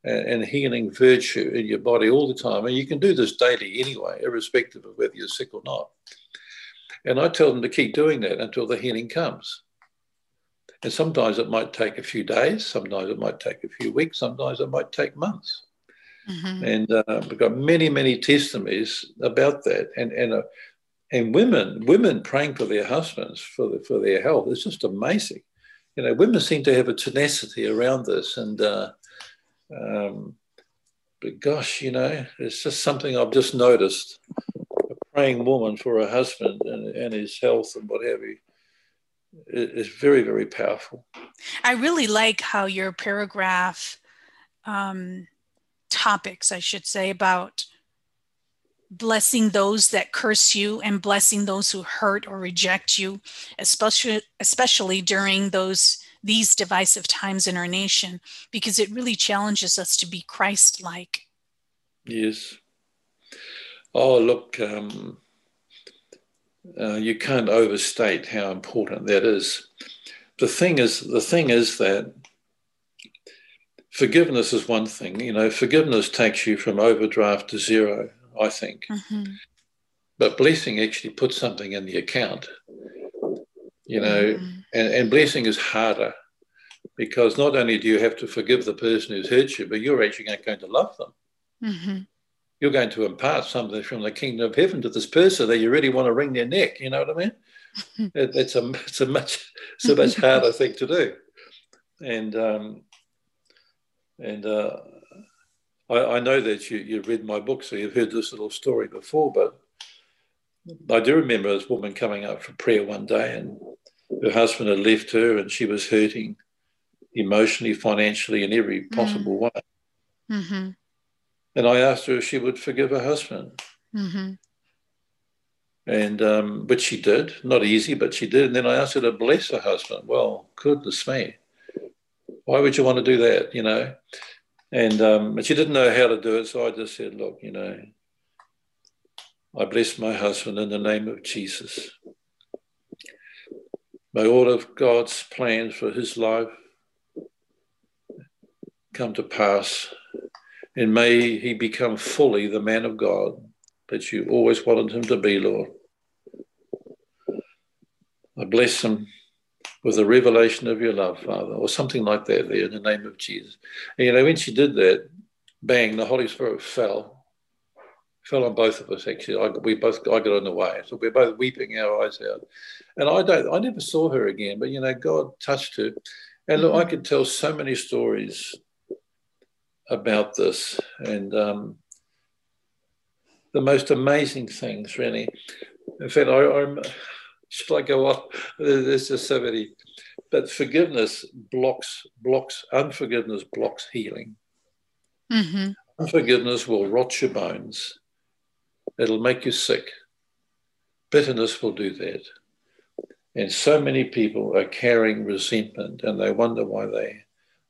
and, and healing virtue in your body all the time and you can do this daily anyway irrespective of whether you're sick or not and i tell them to keep doing that until the healing comes and sometimes it might take a few days sometimes it might take a few weeks sometimes it might take months Mm-hmm. And uh, we've got many, many testimonies about that. And and uh, and women, women praying for their husbands for the, for their health. It's just amazing. You know, women seem to have a tenacity around this, and uh, um, but gosh, you know, it's just something I've just noticed. A praying woman for her husband and, and his health and what have you is very, very powerful. I really like how your paragraph um, topics, I should say, about blessing those that curse you and blessing those who hurt or reject you, especially especially during those these divisive times in our nation, because it really challenges us to be Christ-like. Yes. Oh, look, um, uh, you can't overstate how important that is. The thing is, the thing is that forgiveness is one thing. You know, forgiveness takes you from overdraft to zero, I think. Mm-hmm. But blessing actually puts something in the account. You know, mm-hmm. and, and blessing is harder because not only do you have to forgive the person who's hurt you, but you're actually going to love them. Mm-hmm. You're going to impart something from the kingdom of heaven to this person that you really want to wring their neck. You know what I mean? it, it's a it's a much it's a much harder thing to do, and um, and uh, I, I, know that you, you've read my book, so you've heard this little story before, but I do remember this woman coming up for prayer one day and her husband had left her and she was hurting emotionally, financially, in every mm. possible mm. way. Mm-hmm. And I asked her if she would forgive her husband. Mm-hmm. And um, but she did, not easy, but she did. And then I asked her to bless her husband. Well, goodness me why would you want to do that? You know, and um, but she didn't know how to do it, so I just said, look, you know, I bless my husband in the name of Jesus. May all of God's plans for his life come to pass, and may he become fully the man of God that you always wanted him to be, Lord. I bless him with a revelation of your love, Father, or something like that there in the name of Jesus. And, you know, when she did that, bang, the Holy Spirit fell, fell on both of us actually. I, we both, I got in the way. So we're both weeping our eyes out. And I don't, I never saw her again, but, you know, God touched her. And look, I mm-hmm. could tell so many stories about this. And um, the most amazing things, really. In fact, I, I'm, should I go on? There's just so many. But forgiveness blocks blocks unforgiveness blocks healing. Mm-hmm. Unforgiveness will rot your bones. It'll make you sick. Bitterness will do that. And so many people are carrying resentment and they wonder why they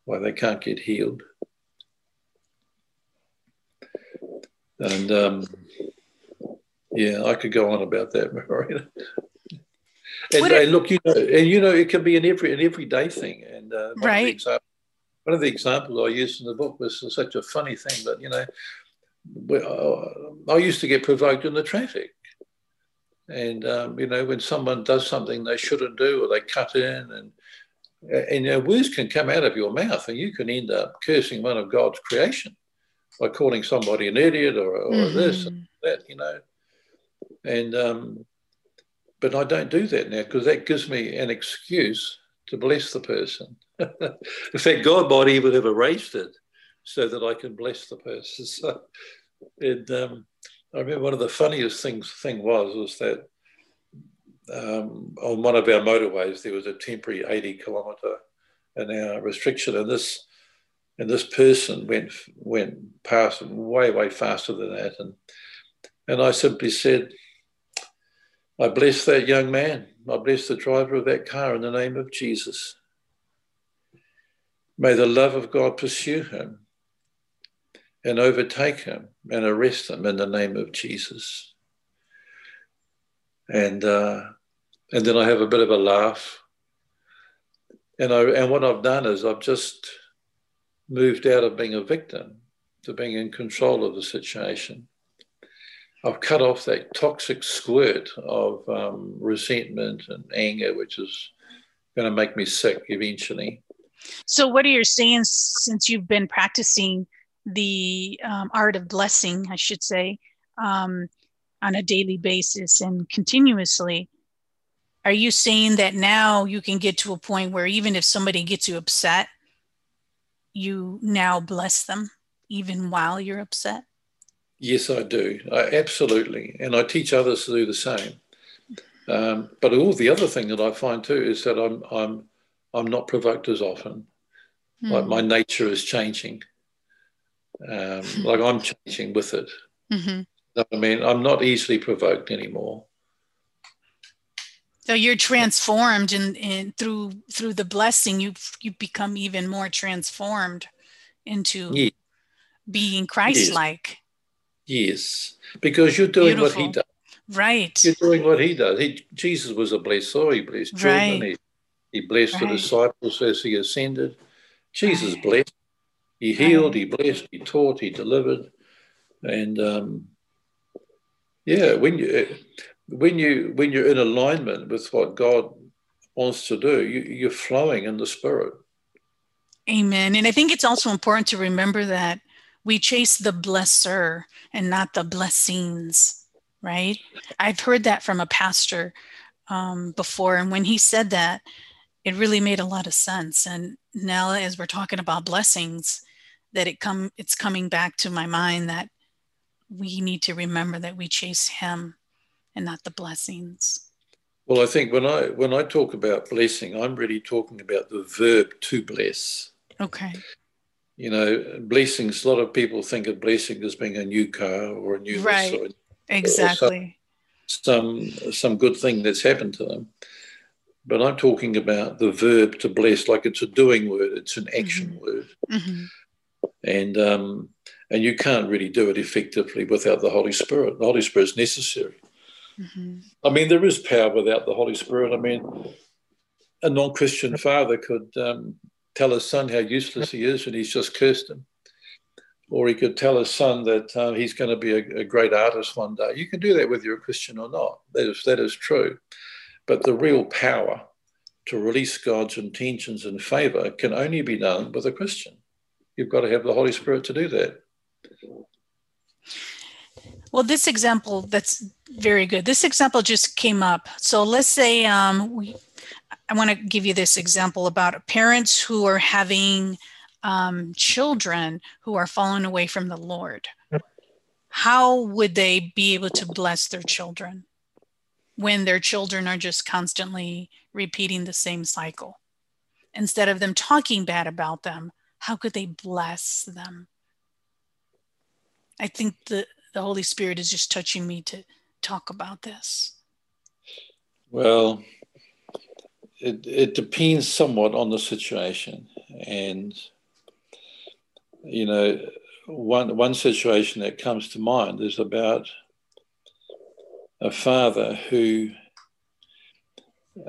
why they can't get healed. And um, yeah, I could go on about that, Marina. And, and, look, you know, and you know, it can be an every an everyday thing. And uh, one right. Of examples, one of the examples I used in the book was such a funny thing, but you know, uh, I used to get provoked in the traffic, And um, you know, when someone does something they shouldn't do, or they cut in, and and you know, words can come out of your mouth, and you can end up cursing one of God's creation by calling somebody an idiot or, or mm-hmm. this and that, you know. And um, but I don't do that now because that gives me an excuse to bless the person. In fact, God might even have erased it so that I can bless the person. So, and um, I remember one of the funniest things thing was was that um, on one of our motorways there was a temporary 80 kilometre an hour restriction, and this and this person went went past way way faster than that, and and I simply said, I bless that young man. I bless the driver of that car in the name of Jesus. May the love of God pursue him and overtake him and arrest him in the name of Jesus. And uh, and then I have a bit of a laugh. And I and what I've done is I've just moved out of being a victim to being in control of the situation. I've cut off that toxic squirt of um, resentment and anger, which is going to make me sick eventually. So, what are you saying since you've been practicing the um, art of blessing, I should say, um, on a daily basis and continuously? Are you saying that now you can get to a point where even if somebody gets you upset, you now bless them even while you're upset? Yes, I do. I, absolutely. And I teach others to do the same. Um, but all the other thing that I find too is that I'm I'm I'm not provoked as often. Mm. Like my nature is changing. Um, like I'm changing with it. Mm-hmm. I mean, I'm not easily provoked anymore. So you're transformed and in, in, through through the blessing you you become even more transformed into yes. being Christ-like. Yes. Yes. Because you're doing Beautiful. what he does. Right. You're doing what he does. He, Jesus was a blessor. He blessed children. Right. He, he blessed right. the disciples as he ascended. Jesus right. blessed. He healed. He blessed. He taught. He delivered. And um, yeah, when you when you when you're in alignment with what God wants to do, you, you're flowing in the spirit. Amen. And I think it's also important to remember that we chase the blesser and not the blessings, right? I've heard that from a pastor um, before. And when he said that, it really made a lot of sense. And now as we're talking about blessings, that it come it's coming back to my mind that we need to remember that we chase him and not the blessings. Well, I think when I when I talk about blessing, I'm really talking about the verb to bless. Okay. You know, blessings. A lot of people think of blessing as being a new car or a new right. Or, exactly. Some, some some good thing that's happened to them. But I'm talking about the verb to bless, like it's a doing word, it's an action mm-hmm. word, mm-hmm. and um, and you can't really do it effectively without the Holy Spirit. The Holy Spirit is necessary. Mm-hmm. I mean, there is power without the Holy Spirit. I mean, a non Christian father could um, tell his son how useless he is and he's just cursed him. Or he could tell his son that uh, he's going to be a, a, great artist one day. You can do that whether you're a Christian or not. That is, that is true. But the real power to release God's intentions in favor can only be done with a Christian. You've got to have the Holy Spirit to do that. Well, this example that's very good. This example just came up. So let's say um, we, I want to give you this example about parents who are having um, children who are falling away from the Lord. How would they be able to bless their children when their children are just constantly repeating the same cycle? Instead of them talking bad about them, how could they bless them? I think the the Holy Spirit is just touching me to talk about this? Well, it, it depends somewhat on the situation. And, you know, one, one situation that comes to mind is about a father who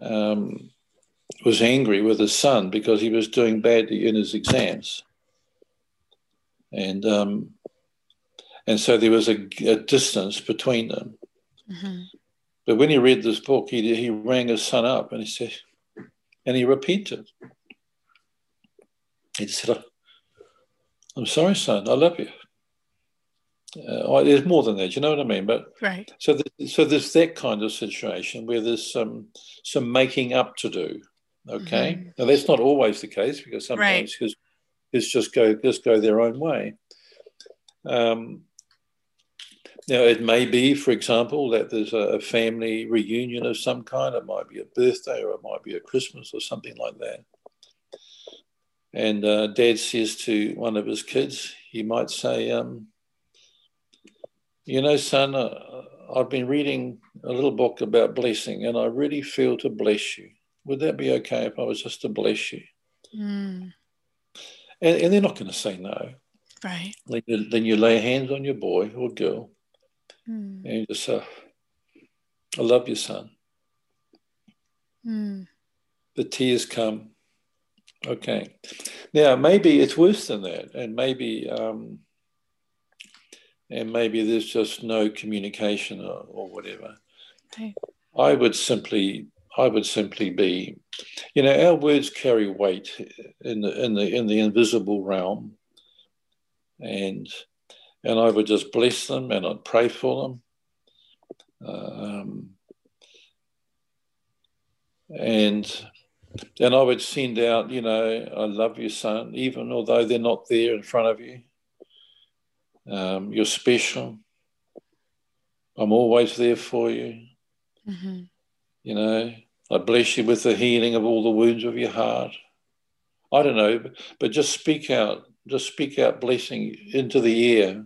um, was angry with his son because he was doing badly in his exams. And um, and so there was a, a distance between them. Mm-hmm. But when he read this book, he, he rang his son up and he said, and he repeated. He said, I'm sorry, son, I love you. Uh, there's more than that, you know what I mean? But right. So, the, so there's that kind of situation where there's some some making up to do. Okay, mm-hmm. now that's not always the case because sometimes right. his his just go just go their own way. Um, now, it may be, for example, that there's a family reunion of some kind. It might be a birthday or it might be a Christmas or something like that. And uh, dad says to one of his kids, he might say, um, You know, son, uh, I've been reading a little book about blessing and I really feel to bless you. Would that be okay if I was just to bless you? Mm. And, and, they're not going to say no. Right. Then you, then you lay hands on your boy or girl Mm. And you just say, I love you, son. Mm. The tears come. Okay. Now, maybe it's worse than that. And maybe, um, and maybe there's just no communication or, or whatever. Okay. I would simply, I would simply be, you know, our words carry weight in the in the in the invisible realm, and and I would just bless them and I'd pray for them. Um, and then I would send out, you know, I love you, son, even although they're not there in front of you. Um, you're special. I'm always there for you. Mm-hmm. You know, I bless you with the healing of all the wounds of your heart. I don't know, but, but just speak out, just speak out blessing into the air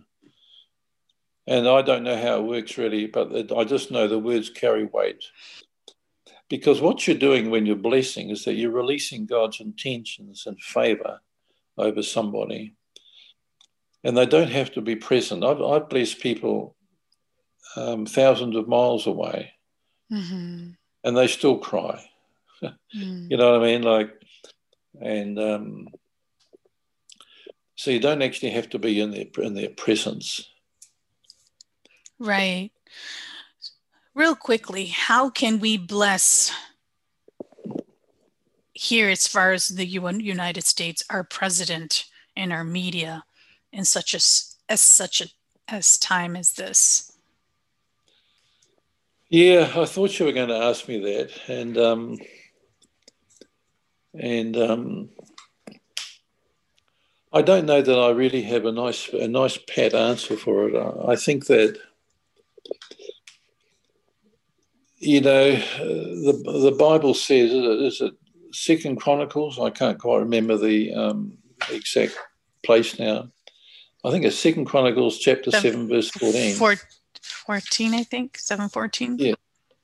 and I don't know how it works really, but I just know the words carry weight. Because what you're doing when you're blessing is that you're releasing God's intentions and favor over somebody. And they don't have to be present. I've, I've blessed people um, thousands of miles away, mm-hmm. and they still cry. mm. You know what I mean? Like, and um, so you don't actually have to be in their in their presence Right. Real quickly, how can we bless here, as far as the United States, our president and our media in such a as such a as time as this? Yeah, I thought you were going to ask me that, and um, and um, I don't know that I really have a nice a nice pat answer for it. I think that you know, the the Bible says is it Second Chronicles? I can't quite remember the um, exact place now. I think it's Second Chronicles chapter the seven verse fourteen. Four, 14, I think seven fourteen. Yeah,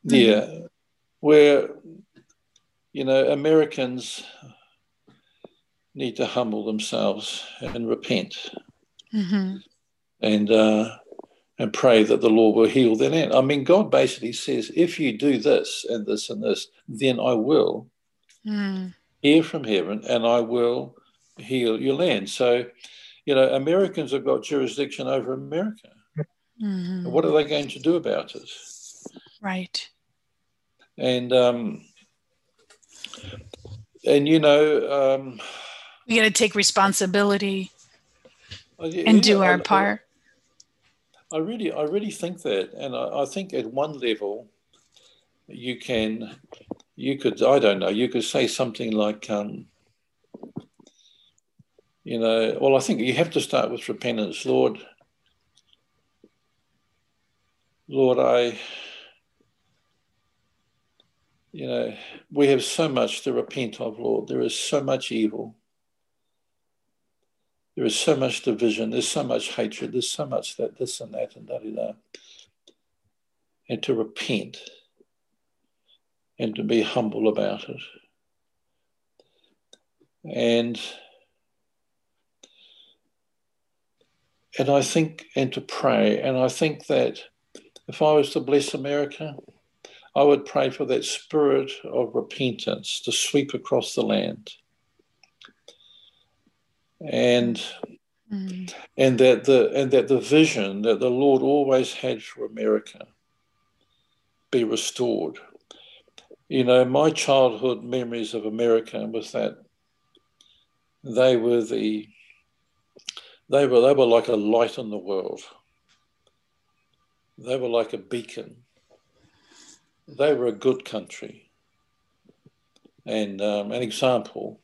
mm-hmm. yeah, where you know Americans need to humble themselves and repent. Mm-hmm. And uh, and pray that the Lord will heal their land. I mean, God basically says, if you do this and this and this, then I will mm. hear from heaven and I will heal your land. So, you know, Americans have got jurisdiction over America. Mm-hmm. What are they going to do about it? Right. And, um, and you know, um, we got to take responsibility and do our part. I really, I really think that, and I, I, think at one level, you can, you could, I don't know, you could say something like, um, you know, well, I think you have to start with repentance, Lord. Lord, I, you know, we have so much to repent of, Lord. There is so much evil. There is so much division, there's so much hatred, there's so much that this and that and da da da. And to repent and to be humble about it. And and I think and to pray. And I think that if I was to bless America, I would pray for that spirit of repentance to sweep across the land and mm. and that the and that the vision that the Lord always had for America be restored. You know, my childhood memories of America was that they were the they were they were like a light in the world. They were like a beacon. They were a good country. And um, an example.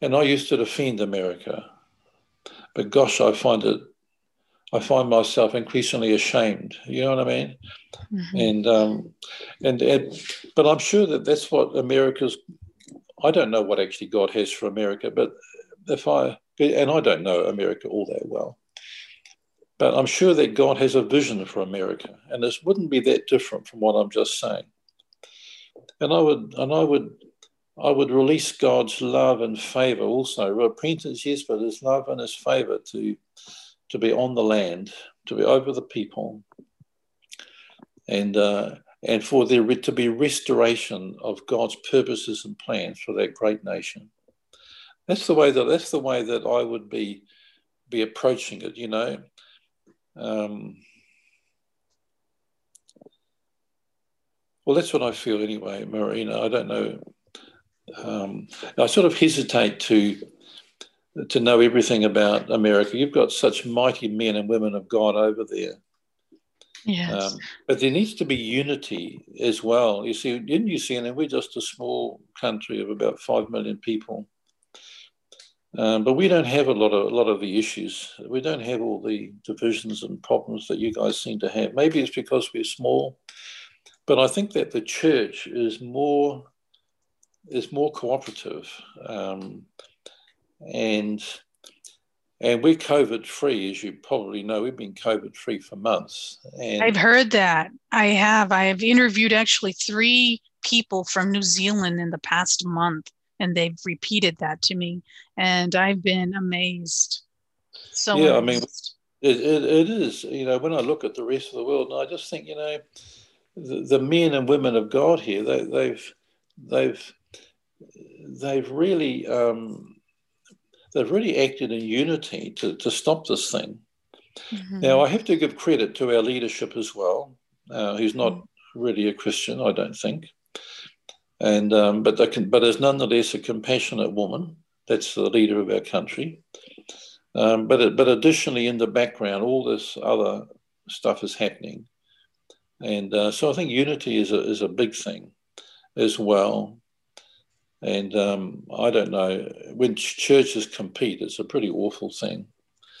And I used to defend America, but gosh, I find it I find myself increasingly ashamed. You know what I mean? Mm-hmm. And, um, and and but I'm sure that that's what America's. I don't know what actually God has for America, but if I and I don't know America all that well, but I'm sure that God has a vision for America, and this wouldn't be that different from what I'm just saying. And I would and I would I would release God's love and favor also. Repentance, yes, but His love and His favor to to be on the land, to be over the people, and uh, and for there to be restoration of God's purposes and plans for that great nation. That's the way that that's the way that I would be be approaching it. You know. Um, well, that's what I feel anyway, Marina. I don't know. Um, I sort of hesitate to to know everything about America. You've got such mighty men and women of God over there. Yes. Um, but there needs to be unity as well. You see, in New Zealand, we're just a small country of about five million people. Um, but we don't have a lot of a lot of the issues. We don't have all the divisions and problems that you guys seem to have. Maybe it's because we're small, but I think that the church is more is more cooperative. Um, and and we're COVID free, as you probably know. We've been COVID free for months. And I've heard that. I have. I have interviewed actually three people from New Zealand in the past month, and they've repeated that to me, and I've been amazed. So yeah, amazed. I mean, it, it, it is. You know, when I look at the rest of the world, I just think, you know, the, the men and women of God here, they, they've they've they've really um, they've really acted in unity to, to stop this thing. Mm-hmm. Now, I have to give credit to our leadership as well, uh, who's not really a Christian, I don't think. And um, but can, but is nonetheless a compassionate woman. That's the leader of our country. Um, but but additionally, in the background, all this other stuff is happening, and uh, so I think unity is a is a big thing as well. And um, I don't know, when churches compete, it's a pretty awful thing.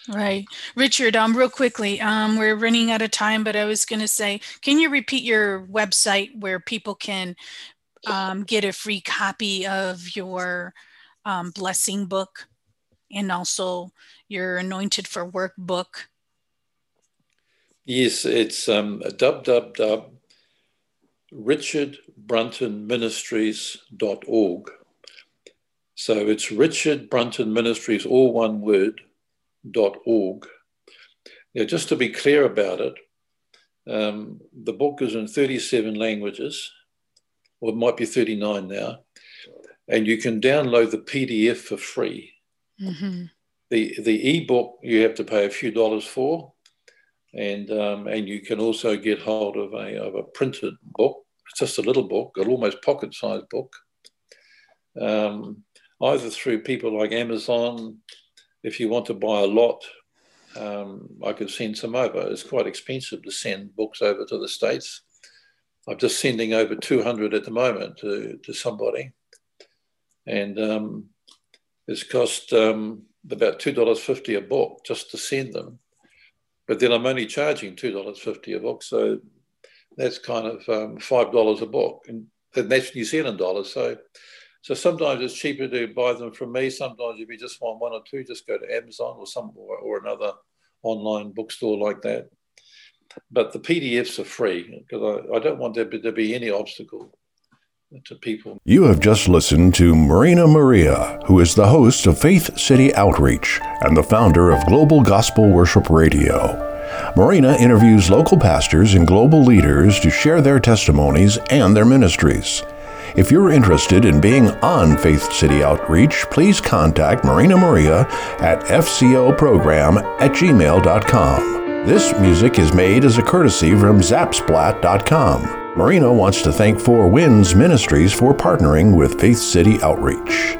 Right. Richard, um, real quickly, um, we're running out of time, but I was going to say, can you repeat your website where people can um, get a free copy of your um, blessing book and also your anointed for work book? Yes, it's um, www richardbruntonministries.org. So it's Richard Brunton Ministries, all one word, dot org. Now, just to be clear about it, um, the book is in 37 languages, or it might be 39 now, and you can download the PDF for free. Mm-hmm. The the ebook you have to pay a few dollars for, and um, and you can also get hold of a of a printed book. It's just a little book, an almost pocket sized book, um, either through people like Amazon. If you want to buy a lot, um, I could send some over. It's quite expensive to send books over to the states. I'm just sending over 200 at the moment to, to somebody, and um, it's cost um, about two dollars fifty a book just to send them but then I'm only charging two dollars fifty a book, so that's kind of um, five dollars a book, and, and that's New Zealand dollars. So, so sometimes it's cheaper to buy them from me. Sometimes if you just want one or two, just go to Amazon or some or, or another online bookstore like that. But the PDFs are free because I, I don't want there to be any obstacle to people. You have just listened to Marina Maria, who is the host of Faith City Outreach and the founder of Global Gospel Worship Radio. Marina interviews local pastors and global leaders to share their testimonies and their ministries. If you're interested in being on Faith City Outreach, please contact Marina Maria at fcoprogram at gmail.com. This music is made as a courtesy from Zapsplat.com. Marina wants to thank Four Winds Ministries for partnering with Faith City Outreach.